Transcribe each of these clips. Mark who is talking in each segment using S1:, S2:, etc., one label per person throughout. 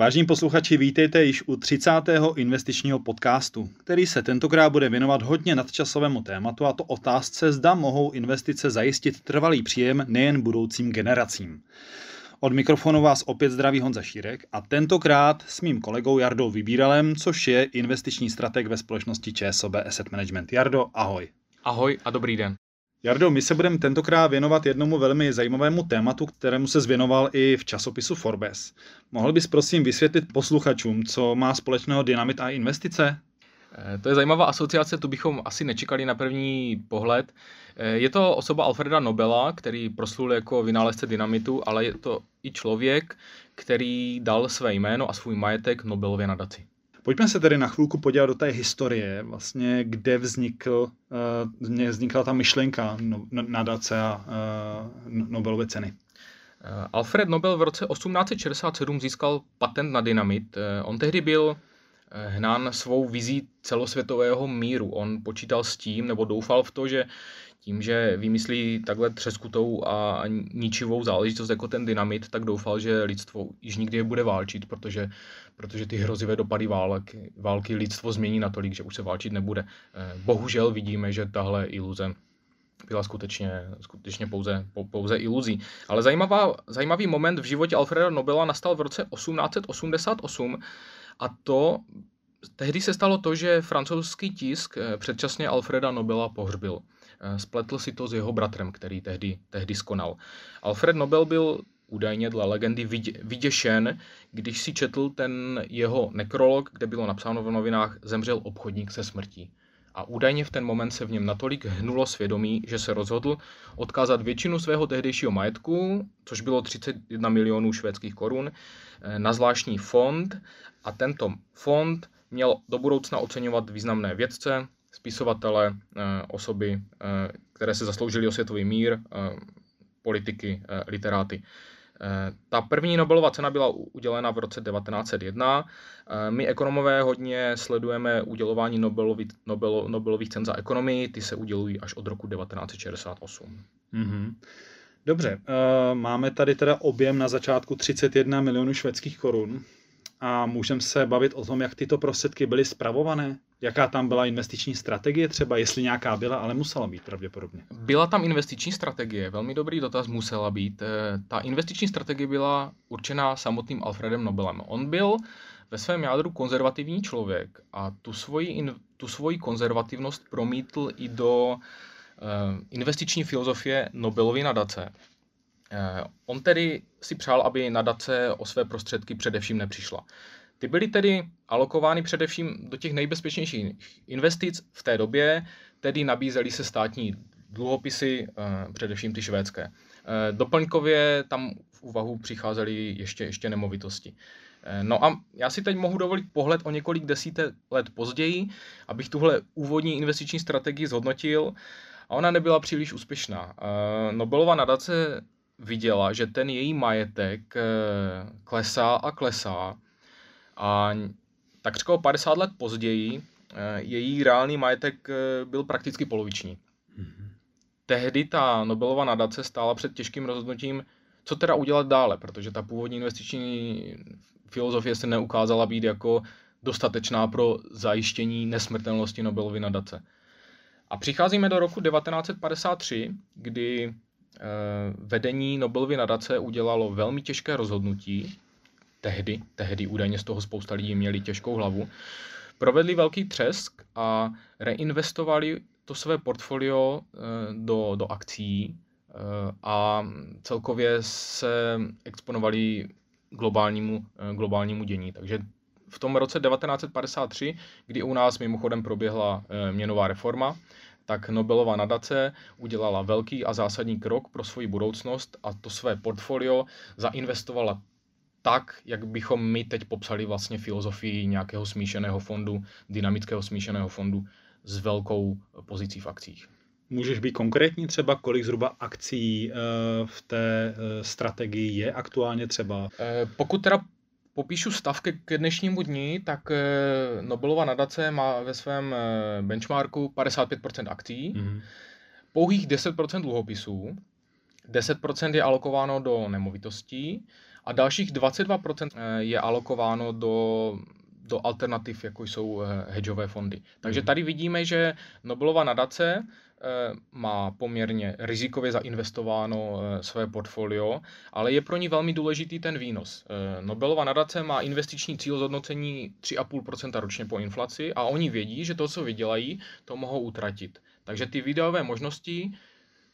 S1: Vážení posluchači, vítejte již u 30. investičního podcastu, který se tentokrát bude věnovat hodně nadčasovému tématu a to otázce, zda mohou investice zajistit trvalý příjem nejen budoucím generacím. Od mikrofonu vás opět zdraví Honza Šírek a tentokrát s mým kolegou Jardou Vybíralem, což je investiční strateg ve společnosti ČSOB Asset Management. Jardo, ahoj.
S2: Ahoj a dobrý den.
S1: Jardo, my se budeme tentokrát věnovat jednomu velmi zajímavému tématu, kterému se zvěnoval i v časopisu Forbes. Mohl bys prosím vysvětlit posluchačům, co má společného dynamit a investice?
S2: Eh, to je zajímavá asociace, tu bychom asi nečekali na první pohled. Eh, je to osoba Alfreda Nobela, který proslul jako vynálezce dynamitu, ale je to i člověk, který dal své jméno a svůj majetek Nobelově nadaci.
S1: Pojďme se tedy na chvilku podívat do té historie, vlastně kde vznikl, uh, vznikla ta myšlenka no, nadace a uh, Nobelovy ceny.
S2: Alfred Nobel v roce 1867 získal patent na dynamit. On tehdy byl hnán svou vizí celosvětového míru. On počítal s tím, nebo doufal v to, že tím, že vymyslí takhle třeskutou a ničivou záležitost jako ten dynamit, tak doufal, že lidstvo již nikdy bude válčit, protože, protože ty hrozivé dopady války, války lidstvo změní natolik, že už se válčit nebude. Eh, bohužel vidíme, že tahle iluze byla skutečně, skutečně pouze, pouze iluzí. Ale zajímavá, zajímavý moment v životě Alfreda Nobela nastal v roce 1888 a to tehdy se stalo to, že francouzský tisk eh, předčasně Alfreda Nobela pohřbil. Eh, spletl si to s jeho bratrem, který tehdy, tehdy skonal. Alfred Nobel byl údajně dle legendy vyděšen, když si četl ten jeho nekrolog, kde bylo napsáno v novinách zemřel obchodník se smrtí. A údajně v ten moment se v něm natolik hnulo svědomí, že se rozhodl odkázat většinu svého tehdejšího majetku, což bylo 31 milionů švédských korun, eh, na zvláštní fond a tento fond měl do budoucna oceňovat významné vědce, spisovatele, eh, osoby, eh, které se zasloužily o světový mír, politiky, literáty. Ta první Nobelova cena byla udělena v roce 1901. My ekonomové hodně sledujeme udělování Nobelovi, Nobel, Nobelových cen za ekonomii, ty se udělují až od roku 1968. Mm-hmm.
S1: Dobře, máme tady teda objem na začátku 31 milionů švédských korun a můžeme se bavit o tom, jak tyto prostředky byly spravované? Jaká tam byla investiční strategie třeba, jestli nějaká byla, ale musela být pravděpodobně.
S2: Byla tam investiční strategie, velmi dobrý dotaz musela být. Eh, ta investiční strategie byla určená samotným Alfredem Nobelem. On byl ve svém jádru konzervativní člověk a tu svoji, tu svoji konzervativnost promítl i do eh, investiční filozofie Nobelovy nadace. Eh, on tedy si přál, aby nadace o své prostředky především nepřišla. Ty byly tedy alokovány především do těch nejbezpečnějších investic v té době, tedy nabízely se státní dluhopisy, eh, především ty švédské. Eh, doplňkově tam v úvahu přicházely ještě, ještě nemovitosti. No a já si teď mohu dovolit pohled o několik desítek let později, abych tuhle úvodní investiční strategii zhodnotil a ona nebyla příliš úspěšná. Nobelova nadace viděla, že ten její majetek eh, klesá a klesá a takřka o 50 let později eh, její reálný majetek eh, byl prakticky poloviční. Mm-hmm. Tehdy ta Nobelova nadace stála před těžkým rozhodnutím, co teda udělat dále, protože ta původní investiční filozofie se neukázala být jako dostatečná pro zajištění nesmrtelnosti Nobelovy nadace. A přicházíme do roku 1953, kdy vedení Nobelovy nadace udělalo velmi těžké rozhodnutí, tehdy, tehdy údajně z toho spousta lidí měli těžkou hlavu, provedli velký třesk a reinvestovali to své portfolio eh, do, do akcí eh, a celkově se exponovali globálnímu, globálnímu dění. Takže v tom roce 1953, kdy u nás mimochodem proběhla měnová reforma, tak Nobelova nadace udělala velký a zásadní krok pro svoji budoucnost a to své portfolio zainvestovala tak, jak bychom my teď popsali vlastně filozofii nějakého smíšeného fondu, dynamického smíšeného fondu s velkou pozicí v akcích.
S1: Můžeš být konkrétní třeba, kolik zhruba akcí eh, v té eh, strategii je aktuálně třeba?
S2: Eh, pokud teda popíšu stav ke, ke dnešnímu dni, tak eh, Nobelova nadace má ve svém eh, benchmarku 55% akcí, mm-hmm. pouhých 10% dluhopisů, 10% je alokováno do nemovitostí a dalších 22% je alokováno do do alternativ, jako jsou hedžové fondy. Takže mhm. tady vidíme, že Nobelova nadace Eh, má poměrně rizikově zainvestováno eh, své portfolio, ale je pro ní velmi důležitý ten výnos. Eh, Nobelova nadace má investiční cíl zhodnocení 3,5% ročně po inflaci a oni vědí, že to, co vydělají, to mohou utratit. Takže ty videové možnosti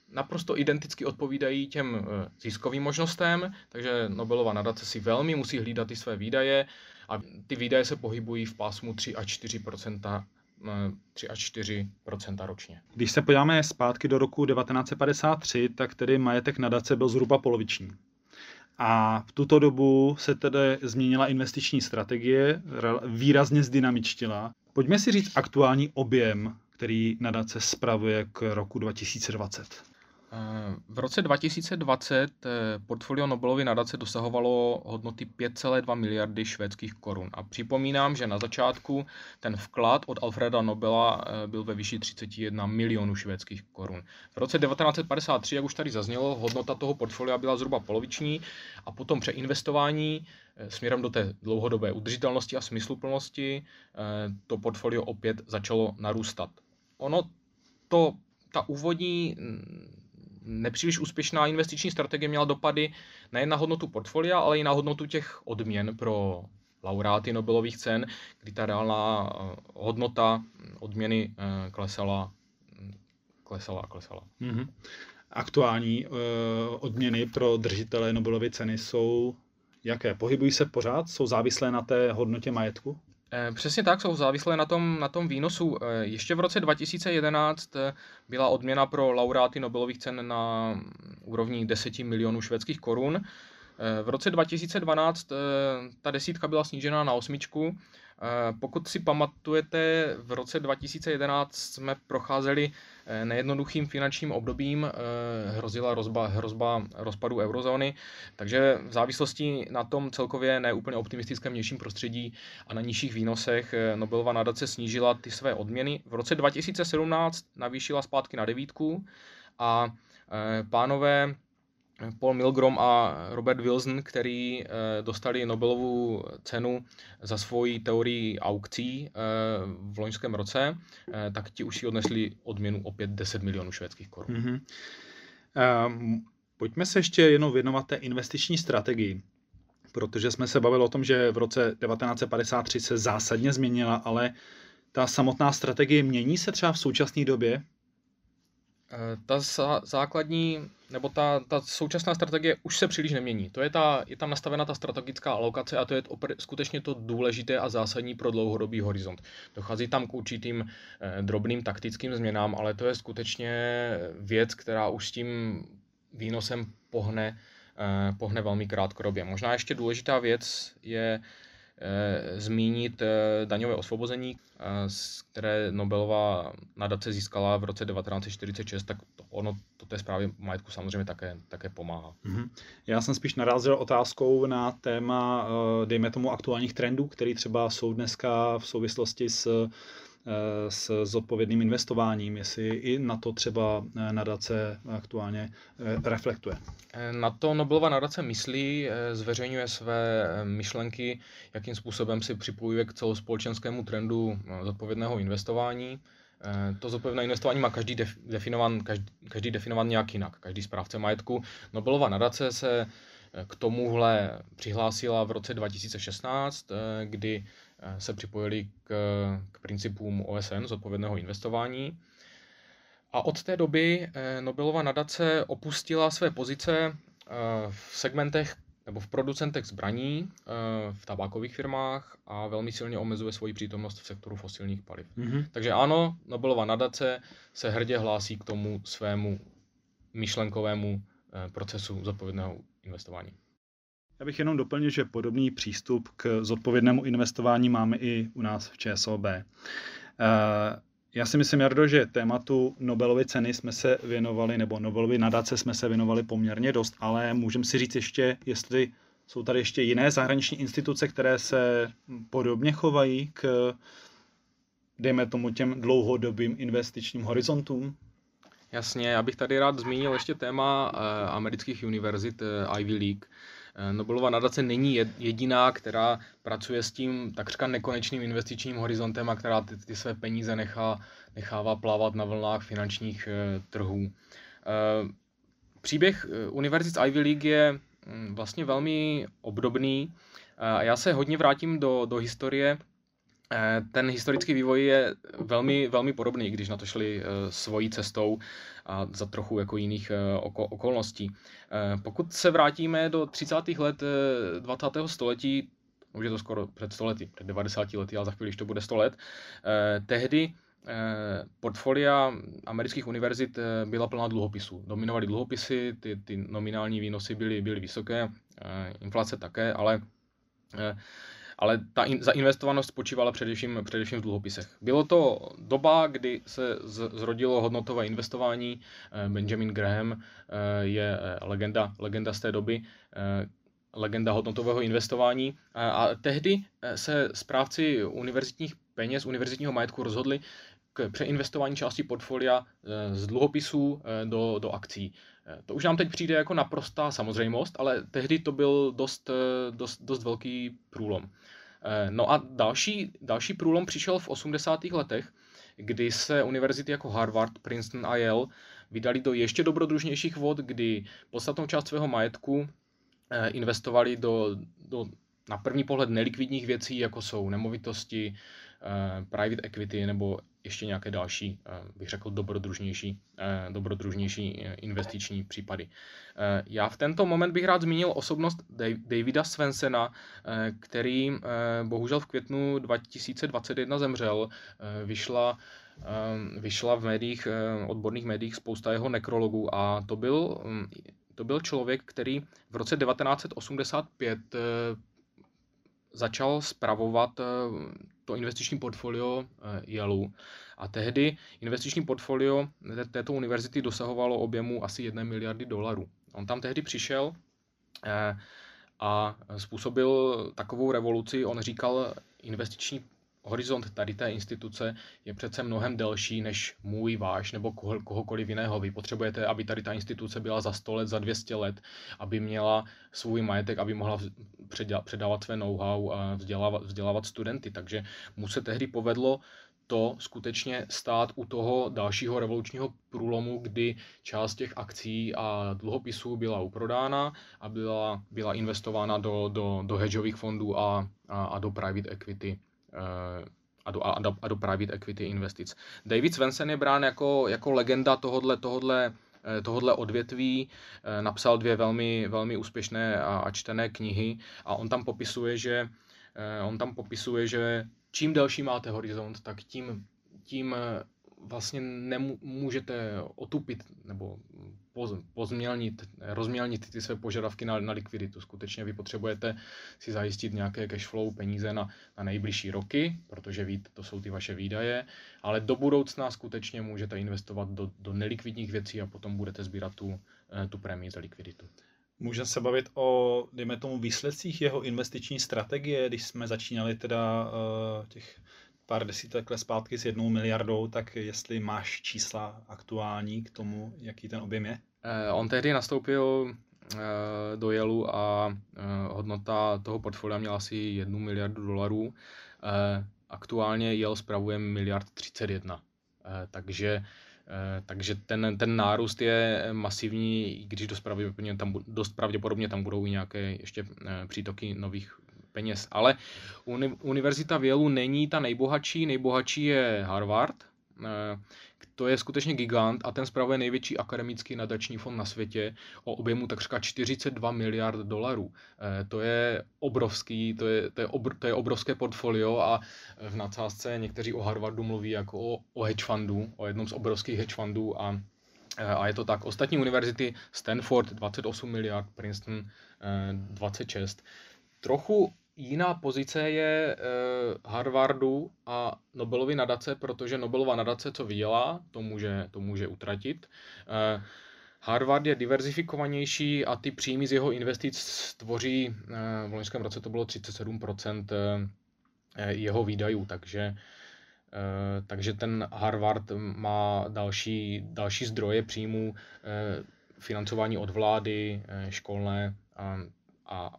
S2: naprosto identicky odpovídají těm ziskovým možnostem, takže Nobelova nadace si velmi musí hlídat ty své výdaje a ty výdaje se pohybují v pásmu 3 až 4 3 až 4 ročně.
S1: Když se podíváme zpátky do roku 1953, tak tedy majetek nadace byl zhruba poloviční. A v tuto dobu se tedy změnila investiční strategie, výrazně zdynamičtila. Pojďme si říct aktuální objem, který nadace spravuje k roku 2020.
S2: V roce 2020 eh, portfolio Nobelovy nadace dosahovalo hodnoty 5,2 miliardy švédských korun. A připomínám, že na začátku ten vklad od Alfreda Nobela eh, byl ve výši 31 milionů švédských korun. V roce 1953, jak už tady zaznělo, hodnota toho portfolia byla zhruba poloviční a potom přeinvestování eh, směrem do té dlouhodobé udržitelnosti a smysluplnosti to portfolio opět začalo narůstat. Ono to, ta úvodní nepříliš úspěšná investiční strategie měla dopady nejen na hodnotu portfolia, ale i na hodnotu těch odměn pro laureáty Nobelových cen, kdy ta reálná eh, hodnota odměny eh, klesala, klesala a klesala. Mm-hmm.
S1: Aktuální uh, odměny pro držitele Nobelovy ceny jsou jaké? Pohybují se pořád? Jsou závislé na té hodnotě majetku?
S2: Eh, přesně tak, jsou závislé na tom, na tom výnosu. Eh, ještě v roce 2011 eh, byla odměna pro laureáty Nobelových cen na úrovni 10 milionů švédských korun. V roce 2012 ta desítka byla snížena na osmičku. Pokud si pamatujete, v roce 2011 jsme procházeli Eh, nejednoduchým finančním obdobím eh, hrozila hrozba, hrozba rozpadu eurozóny, takže v závislosti na tom celkově neúplně optimistickém vnějším prostředí a na nižších výnosech eh, Nobelova nadace snížila ty své odměny. V roce 2017 navýšila zpátky na devítku a pánové Paul Milgrom a Robert Wilson, který eh, dostali Nobelovu cenu za svoji teorii aukcí eh, v loňském roce, eh, tak ti už si odnesli odměnu opět 10 milionů švédských korun. Mm-hmm.
S1: Um, pojďme se ještě jenom věnovat té investiční strategii, protože jsme se bavili o tom, že v roce 1953 se zásadně změnila, ale ta samotná strategie mění se třeba v současné době?
S2: Ta základní nebo ta, ta současná strategie už se příliš nemění. To je, ta, je tam nastavena ta strategická alokace a to je opr- skutečně to důležité a zásadní pro dlouhodobý horizont. Dochází tam k určitým eh, drobným taktickým změnám, ale to je skutečně věc, která už s tím výnosem pohne, eh, pohne velmi krátkodobě. Možná ještě důležitá věc je zmínit eh, daňové osvobození, eh, které Nobelová nadace získala v roce 1946, tak ono to té zprávě majetku samozřejmě také, také pomáhá. Mm-hmm.
S1: Já jsem spíš narazil otázkou na téma, dejme tomu, aktuálních trendů, které třeba jsou dneska v souvislosti s Eh, s zodpovědným investováním, jestli i na to třeba eh, nadace aktuálně eh, reflektuje.
S2: Na to Nobelova nadace myslí, zveřejňuje své myšlenky, jakým způsobem si připojuje k celospolečenskému trendu zodpovědného investování. To zodpovědné investování má každý definovan, každý, každý definovan nějak jinak, každý správce majetku. Nobelova nadace se k tomuhle přihlásila v roce 2016, kdy Eh, se připojili k, k principům OSN, zodpovědného investování. A od té doby eh, Nobelova nadace opustila své pozice eh, v segmentech nebo v producentech zbraní, v tabákových firmách a velmi silně omezuje svoji přítomnost v sektoru fosilních paliv. Mm-hmm. Takže ano, Nobelova nadace se hrdě hlásí k tomu svému myšlenkovému procesu zodpovědného investování.
S1: Já bych jenom doplnil, že podobný přístup k zodpovědnému investování máme i u nás v ČSOB. Eh, já si myslím, Jardo, že tématu Nobelovy ceny jsme se věnovali, nebo Nobelovy nadace jsme se věnovali poměrně dost, ale můžeme si říct ještě, jestli jsou tady ještě jiné zahraniční instituce, které se podobně chovají k, dejme tomu, těm dlouhodobým investičním horizontům?
S2: Jasně, já bych tady rád zmínil ještě téma eh, amerických univerzit eh, Ivy League. Nobelova nadace není jediná, která pracuje s tím takřka nekonečným investičním horizontem a která ty, ty své peníze nechá, nechává plavat na vlnách finančních trhů. Příběh univerzit Ivy League je mm, vlastně velmi obdobný. Já se hodně vrátím do, do historie Eh, ten historický vývoj je velmi, velmi podobný, když na to šli eh, svojí cestou a za trochu jako jiných eh, okolností. Pokud se vrátíme do 30. let 20. století, už je to skoro před 100 lety, před 90 lety, ale za chvíli, to bude 100 let, tehdy portfolia amerických univerzit byla plná dluhopisů. Dominovaly dluhopisy, ty, ty nominální výnosy byly, byly vysoké, inflace také, ale ale ta in, zainvestovanost spočívala především, především v dluhopisech. Bylo to doba, kdy se z, zrodilo hodnotové investování. Eh, Benjamin Graham eh, je eh, legenda, legenda z té doby, legenda hodnotového investování. A tehdy se správci univerzitních peněz, univerzitního majetku rozhodli k přeinvestování části portfolia z dluhopisů do, do akcí. To už nám teď přijde jako naprostá samozřejmost, ale tehdy to byl dost, dost, dost velký průlom. Eh, no a další, další průlom přišel v 80. letech, kdy se univerzity jako Harvard, Princeton a Yale vydali do ještě dobrodružnějších vod, kdy podstatnou část svého majetku eh, investovali do, do na první pohled nelikvidních věcí, jako jsou nemovitosti, eh, private equity nebo ještě nějaké další, eh, bych řekl, dobrodružnější, eh, dobrodružnější eh, investiční případy. Já v tento moment bych rád zmínil osobnost Davida Svensena, který bohužel v květnu 2021 zemřel. Vyšla vyšla v médiích, odborných médiích spousta jeho nekrologů a to byl, mm, to byl člověk, který v roce 1985 začal spravovat to investiční portfolio eh, Yale. A tehdy investiční portfolio této univerzity dosahovalo objemu asi 1 miliardy dolarů. On tam tehdy přišel eh, a způsobil takovou revoluci. On říkal, investiční horizont tady té instituce je přece mnohem delší než můj, váš nebo koho, kohokoliv jiného. Vy potřebujete, aby tady ta instituce byla za 100 let, za 200 let, aby měla svůj majetek, aby mohla předávat své know-how a vzdělávat, vzdělávat studenty. Takže mu se tehdy povedlo to skutečně stát u toho dalšího revolučního průlomu, kdy část těch akcí a dluhopisů byla uprodána a byla, byla investována do, do, do hedžových fondů a, a, a do private equity a do, a, do, a do private equity investic. David Svensson je brán jako, jako legenda tohodle, tohodle, eh, tohodle odvětví, eh, napsal dvě velmi, velmi úspěšné a, a čtené knihy a on tam popisuje, že on tam popisuje, že čím delší máte horizont, tak tím, tím vlastně nemůžete otupit nebo poz, pozmělnit, rozmělnit ty své požadavky na, na likviditu. Skutečně vy potřebujete si zajistit nějaké cash flow, peníze na, na nejbližší roky, protože víte, to jsou ty vaše výdaje, ale do budoucna skutečně můžete investovat do, do nelikvidních věcí a potom budete sbírat tu, eh, tu prémii za likviditu.
S1: Můžeme se bavit o, dejme tomu, výsledcích jeho investiční strategie, když jsme začínali teda uh, těch pár desítek let zpátky s jednou miliardou, tak jestli máš čísla aktuální k tomu, jaký ten objem je?
S2: Eh, on tehdy nastoupil eh, do Jelu a eh, hodnota toho portfolia měla asi jednu miliardu dolarů. Aktuálně Jel spravuje miliard 31. Takže takže ten, ten nárůst je masivní, když dost pravděpodobně, tam, dost pravděpodobně tam budou i nějaké ještě přítoky nových peněz. Ale uni, univerzita v Yale není ta nejbohatší, nejbohatší je Harvard, eh, to je skutečně gigant a ten spravuje největší akademický nadační fond na světě o objemu takřka 42 miliard dolarů. Eh, to je obrovský, to je, to je, obr, to je obrovské portfolio a v nadsázce někteří o Harvardu mluví jako o, o hedge fundu, o jednom z obrovských hedge fundů a eh, a je to tak. Ostatní univerzity, Stanford 28 miliard, Princeton 26. Trochu jiná pozice je uh, Harvardu a Nobelovy nadace, protože Nobelova nadace, co vydělá, to může, to může utratit. Uh, Harvard je diverzifikovanější a ty příjmy z jeho investic tvoří, uh, v loňském roce to bylo 37% uh, jeho výdajů, takže takže ten Harvard má další, další zdroje příjmů, financování od vlády, školné a a,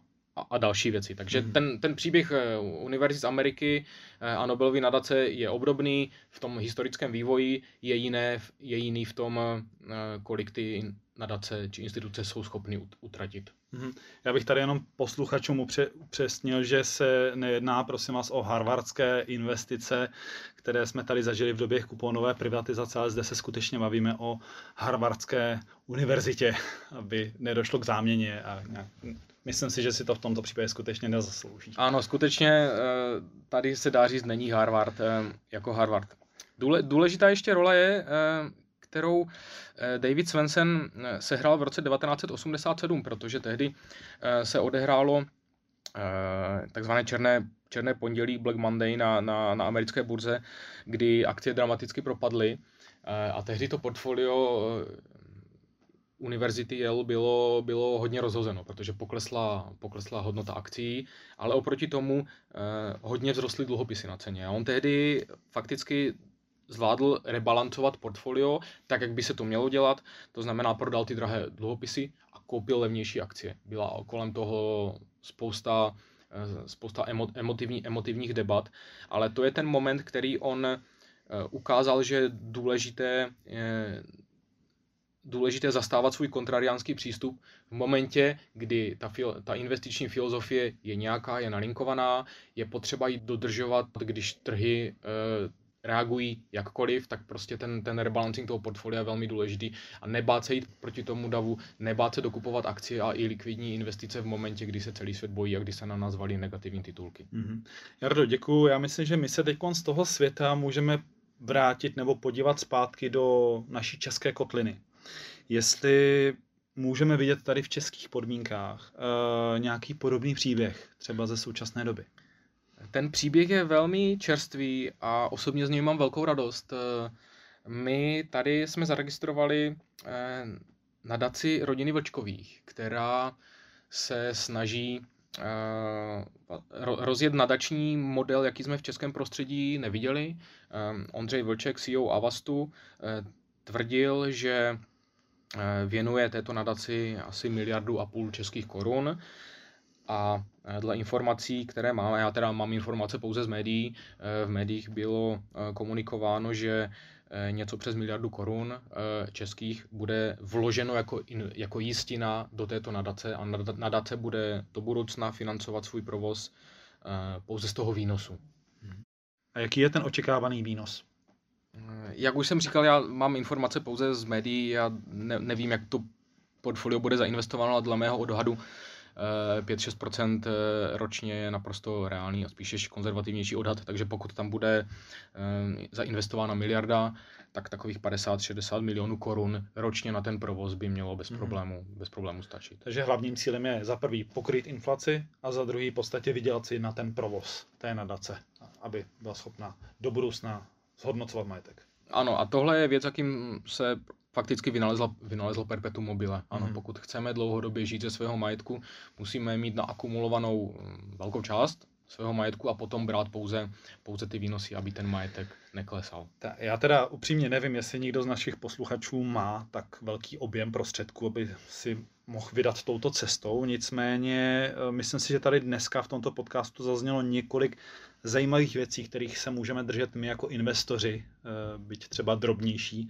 S2: a další věci. Takže hmm. ten, ten příběh eh, Univerzit z Ameriky eh, a Nobelovy nadace je obdobný v tom historickém vývoji, je, jiné, je jiný v tom, eh, kolik ty nadace či instituce jsou schopny utratit.
S1: Hmm. Já bych tady jenom posluchačům upřesnil, že se nejedná, prosím vás, o harvardské investice, které jsme tady zažili v době kuponové privatizace, ale zde se skutečně bavíme o harvardské univerzitě, aby nedošlo k záměně a nějak myslím si, že si to v tomto případě skutečně nezaslouží.
S2: Ano, skutečně eh, tady se dá říct, není Harvard eh, jako Harvard. Důležitá ještě role je, eh, kterou David Swensen sehrál v roce 1987, protože tehdy se odehrálo takzvané černé, černé pondělí Black Monday na, na, na americké burze, kdy akcie dramaticky propadly a tehdy to portfolio univerzity Yale bylo, bylo hodně rozhozeno, protože poklesla, poklesla hodnota akcí, ale oproti tomu eh, hodně vzrostly dluhopisy na ceně. A on tehdy fakticky zvládl rebalancovat portfolio tak, jak by se to mělo dělat, to znamená prodal ty drahé dluhopisy a koupil levnější akcie. Byla kolem toho spousta, eh, spousta emo, emotivní, emotivních debat, ale to je ten moment, který on eh, ukázal, že důležité eh, důležité zastávat svůj kontrariánský přístup v momentě, kdy ta, fil, ta investiční filozofie je nějaká, je nalinkovaná, je potřeba ji dodržovat, když trhy e, reagují jakkoliv, tak prostě ten, ten rebalancing toho portfolia je velmi důležitý a nebát se jít proti tomu davu, nebát se dokupovat akcie a i likvidní investice v momentě, kdy se celý svět bojí a kdy se na nás valí negativní titulky.
S1: Mm-hmm. Jardo, děkuji. Já myslím, že my se teď z toho světa můžeme vrátit nebo podívat zpátky do naší české kotliny jestli můžeme vidět tady v českých podmínkách uh, nějaký podobný příběh, třeba ze současné doby.
S2: Ten příběh je velmi čerstvý a osobně z něj mám velkou radost. Eh, my tady jsme zaregistrovali eh, nadaci rodiny Vlčkových, která se snaží rozjet nadační model, jaký jsme v českém prostředí neviděli. Ondřej Vlček, CEO Avastu, tvrdil, že věnuje této nadaci asi miliardu a půl českých korun. A eh, dle informací, které máme, já teda mám informace pouze z médií, eh, v médiích bylo komunikováno, že něco přes miliardu korun českých bude vloženo jako, jako jistina do této nadace a nadace bude do budoucna financovat svůj provoz pouze z toho výnosu.
S1: A jaký je ten očekávaný výnos?
S2: Jak už jsem říkal, já mám informace pouze z médií, já ne, nevím, jak to portfolio bude zainvestováno, ale dle mého odhadu 5-6% eh, eh, ročně je naprosto reálný a spíše konzervativnější odhad, takže pokud tam bude eh, zainvestována miliarda, tak takových 50-60 milionů korun ročně na ten provoz by mělo bez mhm. problému, mm. bez problému stačit.
S1: Takže hlavním cílem je za prvý pokryt inflaci a za druhý v podstatě vydělat si na ten provoz té nadace, aby byla schopna do budoucna zhodnocovat majetek.
S2: Ano, a tohle je věc, jakým se fakticky vynalezla, vynalezlo perpetuum mobile. Ano, mm-hmm. pokud chceme dlouhodobě žít ze svého majetku, musíme mít naakumulovanou mm, velkou část svého majetku a potom brát pouze, pouze ty výnosy, aby ten majetek neklesal.
S1: Ta, já teda upřímně nevím, jestli někdo z našich posluchačů má tak velký objem prostředků, aby si mohl vydat touto cestou. Nicméně eh, myslím si, že tady dneska v tomto podcastu zaznělo několik zajímavých věcí, kterých se můžeme držet my jako investoři, eh, byť třeba drobnější,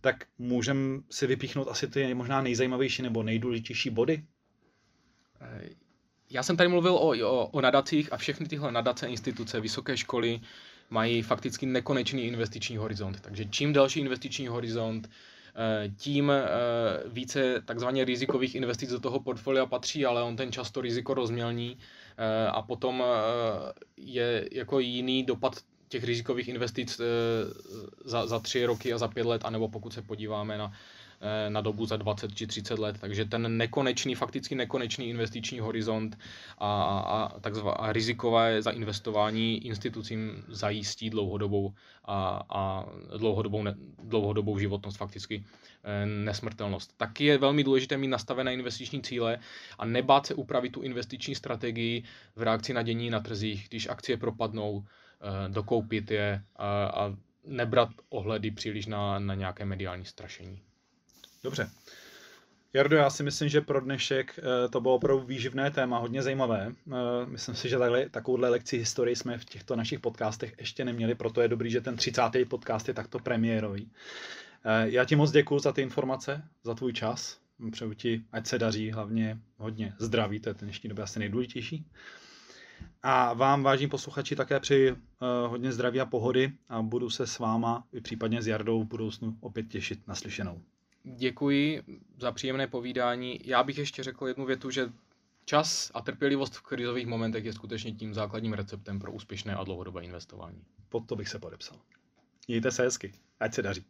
S1: tak můžeme si vypíchnout asi ty možná nejzajímavější nebo nejdůležitější body?
S2: Eh, já jsem tady mluvil o, o, o nadacích a všechny tyhle nadace, instituce, vysoké školy mají fakticky nekonečný investiční horizont. Takže čím další investiční horizont, eh, tím více takzvaně rizikových investic do toho portfolia patří, ale on ten často riziko rozmělní a potom eh, je jako jiný dopad těch rizikových investic eh, za, za tři roky a za pět let, anebo pokud se podíváme na, na dobu za 20 či 30 let. Takže ten nekonečný, fakticky nekonečný investiční horizont a, a, takzva, a rizikové zainvestování institucím zajistí dlouhodobou a, a dlouhodobou, ne, dlouhodobou životnost fakticky Eh, nesmrtelnost. Taky je velmi důležité mít nastavené investiční cíle a nebát se upravit tu investiční strategii v reakci na dění na trzích, když akcie propadnou, eh, dokoupit je a, a nebrat ohledy příliš na, na nějaké mediální strašení.
S1: Dobře. Jardo, já si myslím, že pro dnešek eh, to bylo opravdu výživné téma, hodně zajímavé. Eh, myslím si, že takhle, takovouhle lekci historii jsme v těchto našich podcastech ještě neměli, proto je dobrý, že ten 30. podcast je takto premiérový. Eh, já ti moc děkuji za ty informace, za tvůj čas. Přeju ti, ať se daří, hlavně hodně zdraví, to je ten dnešní době asi nejdůležitější. A vám, vážní posluchači, také přeji hodně zdraví a pohody a budu se s váma, i případně s Jardou v budoucnu opět těšit na slyšenou.
S2: Děkuji za příjemné povídání. Já bych ještě řekl jednu větu, že čas a trpělivost v krizových momentech je skutečně tím základním receptem pro úspěšné a dlouhodobé investování.
S1: Pod to bych se podepsal. Mějte se hezky, ať se daří.